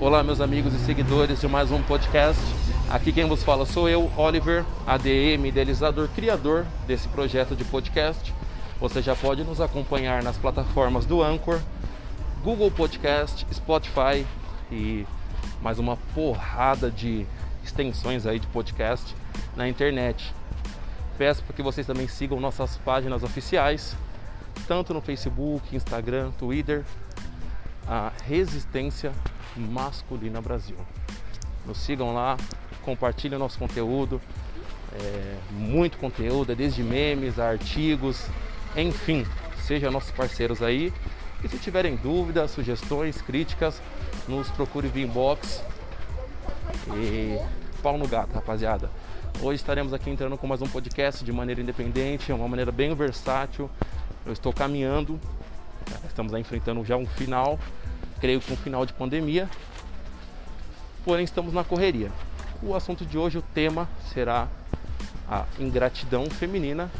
Olá, meus amigos e seguidores de mais um podcast. Aqui quem vos fala sou eu, Oliver, ADM, idealizador, criador desse projeto de podcast. Você já pode nos acompanhar nas plataformas do Anchor, Google Podcast, Spotify e mais uma porrada de extensões aí de podcast na internet. Peço para que vocês também sigam nossas páginas oficiais, tanto no Facebook, Instagram, Twitter, a Resistência Masculina Brasil. Nos sigam lá, compartilhem nosso conteúdo, é, muito conteúdo, é desde memes, artigos, enfim, sejam nossos parceiros aí. E se tiverem dúvidas, sugestões, críticas, nos procure via inbox. E pau no gato, rapaziada. Hoje estaremos aqui entrando com mais um podcast de maneira independente, uma maneira bem versátil. Eu estou caminhando, estamos enfrentando já um final, creio que um final de pandemia, porém estamos na correria. O assunto de hoje, o tema será a ingratidão feminina,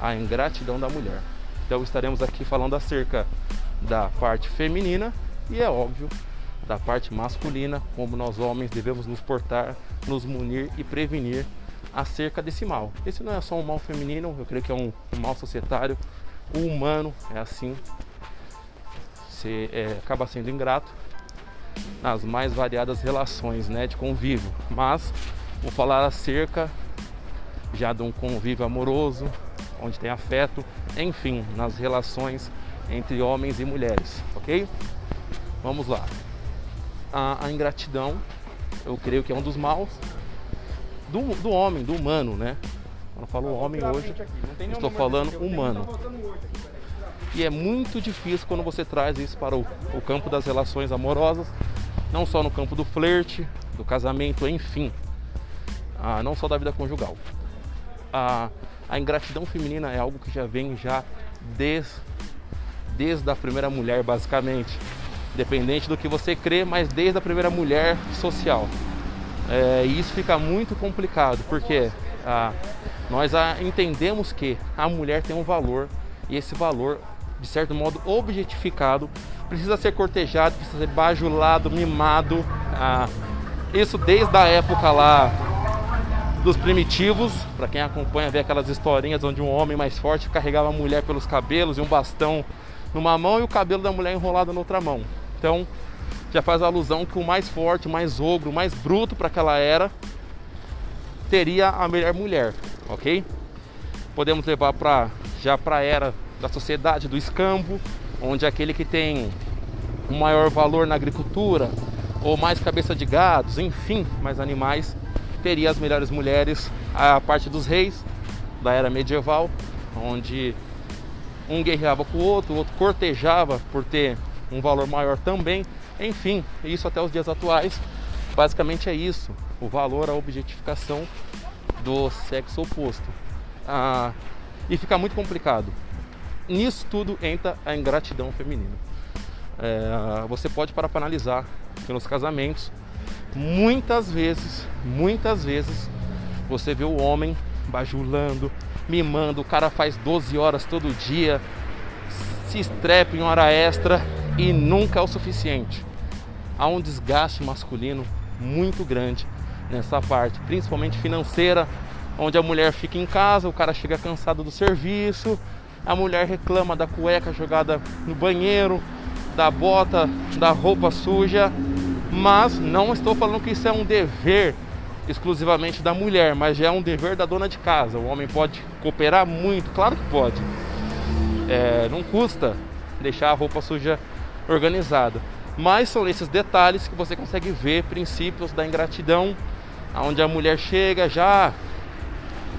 a ingratidão da mulher. Então estaremos aqui falando acerca da parte feminina e é óbvio da parte masculina, como nós homens devemos nos portar, nos munir e prevenir acerca desse mal. Esse não é só um mal feminino, eu creio que é um, um mal societário, o humano é assim, você é, acaba sendo ingrato nas mais variadas relações né, de convívio. Mas vou falar acerca já de um convívio amoroso, onde tem afeto, enfim, nas relações entre homens e mulheres, ok? Vamos lá. A, a ingratidão, eu creio que é um dos maus do, do homem, do humano, né? Quando eu falo homem hoje, estou falando humano. E é muito difícil quando você traz isso para o, o campo das relações amorosas, não só no campo do flerte, do casamento, enfim, ah, não só da vida conjugal. Ah, a ingratidão feminina é algo que já vem já desde, desde a primeira mulher, basicamente. Dependente do que você crê, mas desde a primeira mulher social. É, e isso fica muito complicado, porque ah, nós entendemos que a mulher tem um valor e esse valor, de certo modo, objetificado, precisa ser cortejado, precisa ser bajulado, mimado. Ah, isso desde a época lá dos primitivos, para quem acompanha, vê aquelas historinhas onde um homem mais forte carregava a mulher pelos cabelos e um bastão numa mão e o cabelo da mulher enrolado na outra mão. Então, já faz alusão que o mais forte, o mais ogro, o mais bruto para aquela era teria a melhor mulher, ok? Podemos levar para já para a era da sociedade do escambo, onde aquele que tem um maior valor na agricultura ou mais cabeça de gados, enfim, mais animais, teria as melhores mulheres, a parte dos reis da era medieval, onde um guerreava com o outro, o outro cortejava por ter um valor maior também. Enfim, isso até os dias atuais. Basicamente é isso, o valor, a objetificação do sexo oposto. Ah, e fica muito complicado. Nisso tudo entra a ingratidão feminina. É, você pode parar para analisar que nos casamentos muitas vezes, muitas vezes, você vê o homem bajulando, mimando, o cara faz 12 horas todo dia, se estrepa em hora extra e nunca é o suficiente. Há um desgaste masculino muito grande nessa parte, principalmente financeira, onde a mulher fica em casa, o cara chega cansado do serviço, a mulher reclama da cueca jogada no banheiro, da bota, da roupa suja, mas não estou falando que isso é um dever exclusivamente da mulher, mas já é um dever da dona de casa. O homem pode cooperar muito, claro que pode. É, não custa deixar a roupa suja organizada. Mas são esses detalhes que você consegue ver princípios da ingratidão, onde a mulher chega já.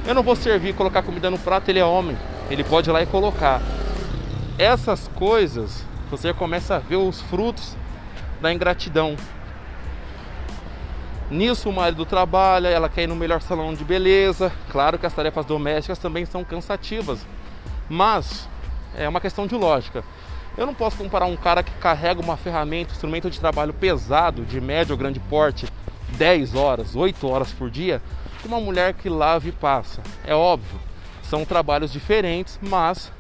Eu não vou servir, colocar comida no prato, ele é homem, ele pode ir lá e colocar. Essas coisas você começa a ver os frutos da ingratidão. Nisso o marido trabalha, ela quer ir no melhor salão de beleza. Claro que as tarefas domésticas também são cansativas, mas é uma questão de lógica. Eu não posso comparar um cara que carrega uma ferramenta, um instrumento de trabalho pesado, de médio ou grande porte, 10 horas, 8 horas por dia, com uma mulher que lava e passa. É óbvio, são trabalhos diferentes, mas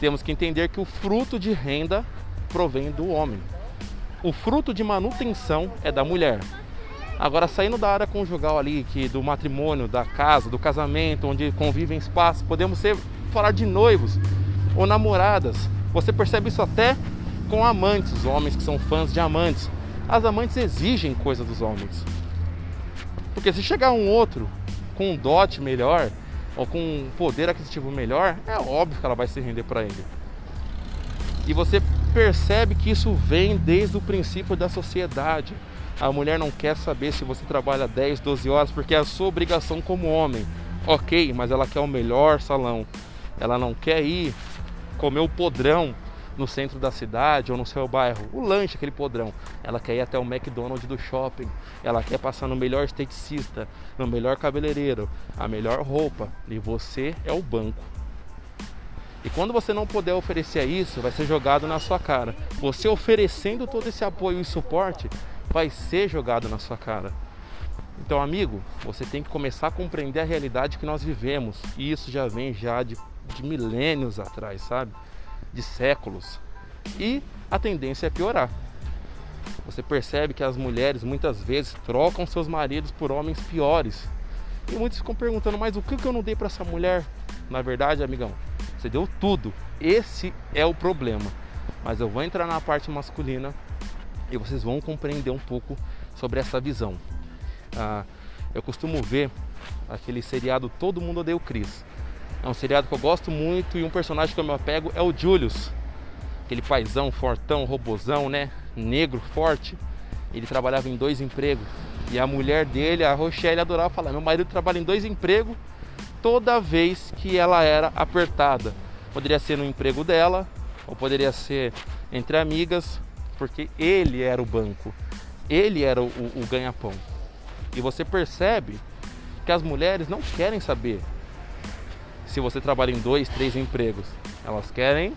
temos que entender que o fruto de renda provém do homem. o fruto de manutenção é da mulher. Agora, saindo da área conjugal ali, que do matrimônio, da casa, do casamento, onde convivem espaços, podemos ser, falar de noivos ou namoradas. Você percebe isso até com amantes, os homens que são fãs de amantes. As amantes exigem coisa dos homens. Porque se chegar um outro com um dote melhor, ou com um poder aquisitivo melhor, é óbvio que ela vai se render para ele. E você percebe que isso vem desde o princípio da sociedade. A mulher não quer saber se você trabalha 10, 12 horas, porque é a sua obrigação como homem. Ok, mas ela quer o melhor salão. Ela não quer ir comer o podrão no centro da cidade ou no seu bairro, o lanche, aquele podrão. Ela quer ir até o McDonald's do shopping. Ela quer passar no melhor esteticista, no melhor cabeleireiro, a melhor roupa. E você é o banco. E quando você não puder oferecer isso, vai ser jogado na sua cara. Você oferecendo todo esse apoio e suporte, vai ser jogado na sua cara. Então, amigo, você tem que começar a compreender a realidade que nós vivemos. E isso já vem já de, de milênios atrás, sabe? De séculos. E a tendência é piorar. Você percebe que as mulheres muitas vezes trocam seus maridos por homens piores. E muitos ficam perguntando, mas o que eu não dei para essa mulher? Na verdade, amigão, você deu tudo. Esse é o problema. Mas eu vou entrar na parte masculina e vocês vão compreender um pouco sobre essa visão. Ah, eu costumo ver aquele seriado Todo Mundo Odeia o Chris. É um seriado que eu gosto muito e um personagem que eu me apego é o Julius. Aquele paizão, fortão, robozão, né? Negro, forte. Ele trabalhava em dois empregos. E a mulher dele, a Rochelle, adorava falar: Meu marido trabalha em dois empregos toda vez que ela era apertada. Poderia ser no emprego dela, ou poderia ser entre amigas, porque ele era o banco, ele era o, o ganha-pão. E você percebe que as mulheres não querem saber se você trabalha em dois, três empregos. Elas querem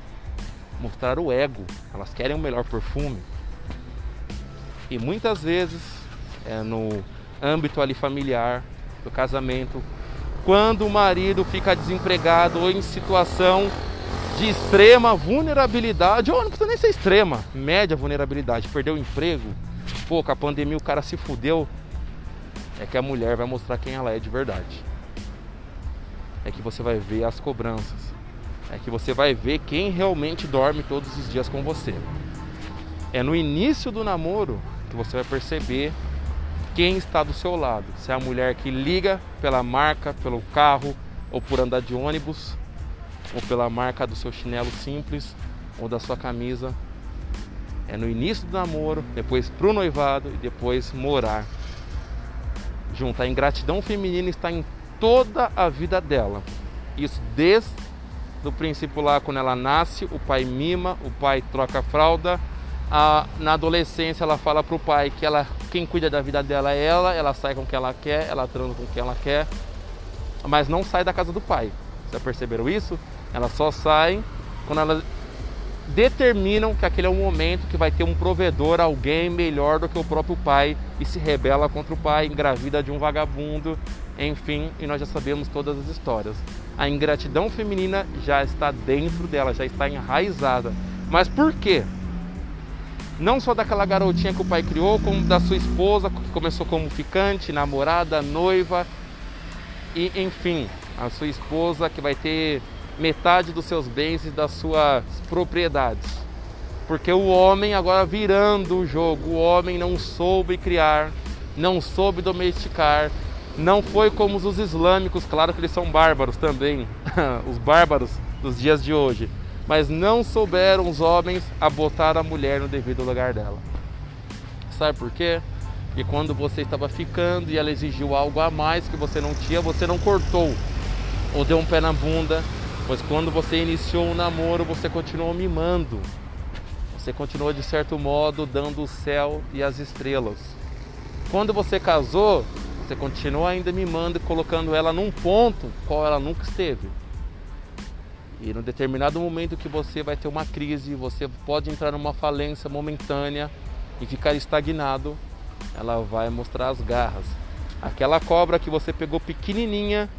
mostrar o ego, elas querem o melhor perfume. E muitas vezes é no âmbito ali familiar, do casamento, quando o marido fica desempregado ou em situação de extrema vulnerabilidade, ou não precisa nem ser extrema, média vulnerabilidade, perdeu o emprego, pô, com a pandemia o cara se fudeu, é que a mulher vai mostrar quem ela é de verdade. É que você vai ver as cobranças. É que você vai ver quem realmente dorme todos os dias com você. É no início do namoro que você vai perceber quem está do seu lado. Se é a mulher que liga pela marca, pelo carro, ou por andar de ônibus, ou pela marca do seu chinelo simples, ou da sua camisa. É no início do namoro, depois pro noivado e depois morar junto. A ingratidão feminina está em toda a vida dela. Isso desde o princípio lá, quando ela nasce, o pai mima, o pai troca a fralda, a, na adolescência ela fala pro pai que ela, quem cuida da vida dela é ela, ela sai com quem ela quer, ela transa com quem ela quer, mas não sai da casa do pai. Já perceberam isso? Ela só sai quando elas determinam que aquele é o momento que vai ter um provedor, alguém melhor do que o próprio pai e se rebela contra o pai, engravida de um vagabundo, enfim, e nós já sabemos todas as histórias. A ingratidão feminina já está dentro dela, já está enraizada. Mas por quê? não só daquela garotinha que o pai criou, como da sua esposa, que começou como ficante, namorada, noiva, e enfim, a sua esposa que vai ter metade dos seus bens e das suas propriedades. Porque o homem agora virando o jogo, o homem não soube criar, não soube domesticar, não foi como os islâmicos, claro que eles são bárbaros também, os bárbaros dos dias de hoje mas não souberam os homens a botar a mulher no devido lugar dela. Sabe por quê? Porque quando você estava ficando e ela exigiu algo a mais que você não tinha, você não cortou ou deu um pé na bunda, pois quando você iniciou o um namoro, você continuou mimando. Você continuou de certo modo dando o céu e as estrelas. Quando você casou, você continuou ainda mimando e colocando ela num ponto qual ela nunca esteve. E no determinado momento que você vai ter uma crise, você pode entrar numa falência momentânea e ficar estagnado, ela vai mostrar as garras. Aquela cobra que você pegou pequenininha,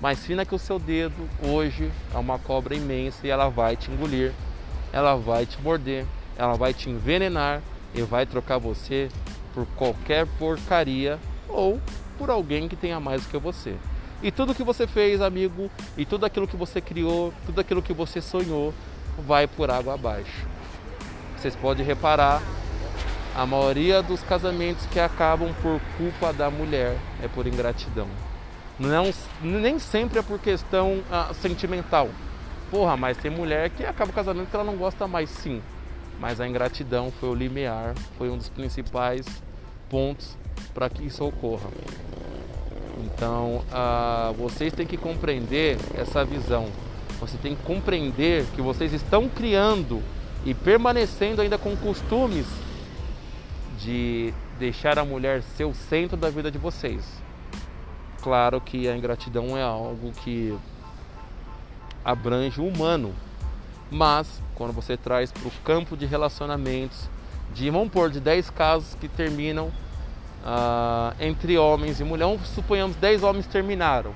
mais fina que o seu dedo, hoje é uma cobra imensa e ela vai te engolir, ela vai te morder, ela vai te envenenar e vai trocar você por qualquer porcaria ou por alguém que tenha mais do que você. E tudo que você fez, amigo, e tudo aquilo que você criou, tudo aquilo que você sonhou, vai por água abaixo. Vocês podem reparar, a maioria dos casamentos que acabam por culpa da mulher é por ingratidão. Não, nem sempre é por questão ah, sentimental. Porra, mas tem mulher que acaba o casamento que ela não gosta mais, sim. Mas a ingratidão foi o limiar, foi um dos principais pontos para que isso ocorra. Então, ah, vocês têm que compreender essa visão. Você tem que compreender que vocês estão criando e permanecendo ainda com costumes de deixar a mulher ser o centro da vida de vocês. Claro que a ingratidão é algo que abrange o humano, mas quando você traz para o campo de relacionamentos, de vamos pôr de 10 casos que terminam uh, entre homens e mulheres, suponhamos 10 homens terminaram.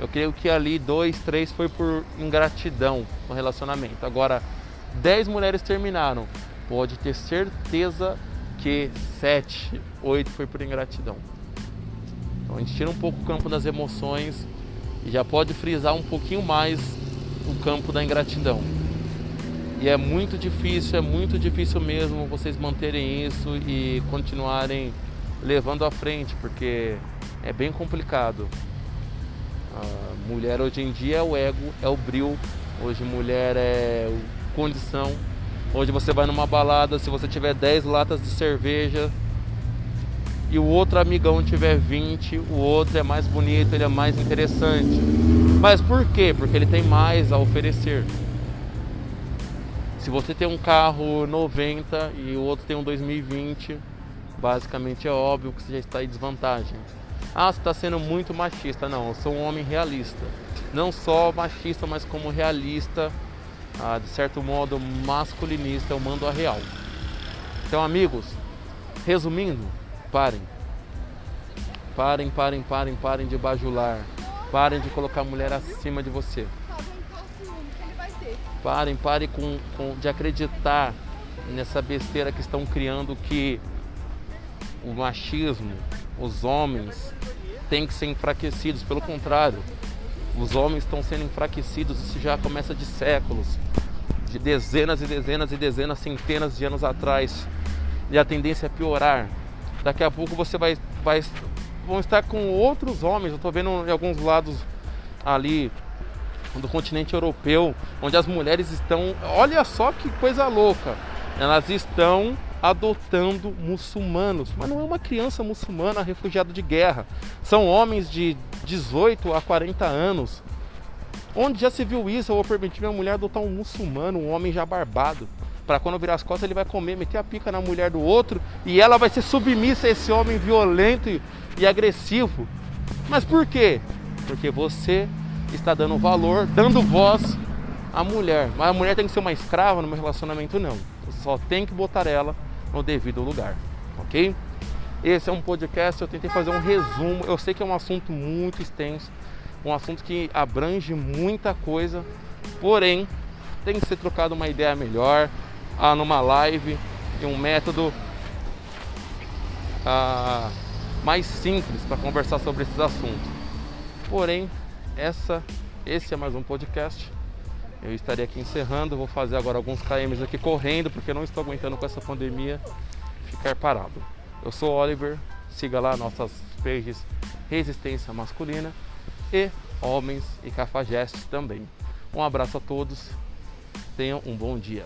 Eu creio que ali dois, três foi por ingratidão no relacionamento. Agora, 10 mulheres terminaram. Pode ter certeza que 7, 8 foi por ingratidão. Então a gente tira um pouco o campo das emoções e já pode frisar um pouquinho mais o campo da ingratidão. E é muito difícil, é muito difícil mesmo vocês manterem isso e continuarem levando à frente, porque é bem complicado. A mulher hoje em dia é o ego, é o bril. Hoje mulher é condição. Hoje você vai numa balada, se você tiver 10 latas de cerveja e o outro amigão tiver 20, o outro é mais bonito, ele é mais interessante. Mas por quê? Porque ele tem mais a oferecer. Se você tem um carro 90 e o outro tem um 2020, basicamente é óbvio que você já está em desvantagem. Ah, você está sendo muito machista. Não, eu sou um homem realista. Não só machista, mas como realista, ah, de certo modo masculinista, eu mando a real. Então, amigos, resumindo, parem. Parem, parem, parem, parem de bajular. Parem de colocar a mulher acima de você. Parem, parem com, com, de acreditar nessa besteira que estão criando que o machismo, os homens têm que ser enfraquecidos. Pelo contrário, os homens estão sendo enfraquecidos. Isso já começa de séculos, de dezenas e dezenas e dezenas, centenas de anos atrás. E a tendência é piorar. Daqui a pouco você vai, vai vão estar com outros homens. Eu estou vendo em alguns lados ali do continente europeu, onde as mulheres estão, olha só que coisa louca, elas estão adotando muçulmanos, mas não é uma criança muçulmana refugiada de guerra, são homens de 18 a 40 anos. Onde já se viu isso? Eu vou permitir minha mulher adotar um muçulmano, um homem já barbado, para quando virar as costas ele vai comer, meter a pica na mulher do outro e ela vai ser submissa a esse homem violento e, agressivo. Mas por quê? Porque você está dando valor, dando voz à mulher. Mas a mulher tem que ser uma escrava no meu relacionamento, não. Você só tem que botar ela no devido lugar, ok? Esse é um podcast, eu tentei fazer um resumo. Eu sei que é um assunto muito extenso, um assunto que abrange muita coisa, porém tem que ser trocado uma ideia melhor, ah, numa live, e um método ah, mais simples para conversar sobre esses assuntos. Porém, essa, esse é mais um podcast. Eu estarei aqui encerrando, vou fazer agora alguns KMs aqui correndo, porque não estou aguentando com essa pandemia ficar parado. Eu sou Oliver, siga lá nossas pages Resistência Masculina e Homens e Cafajestes também. Um abraço a todos, tenham um bom dia.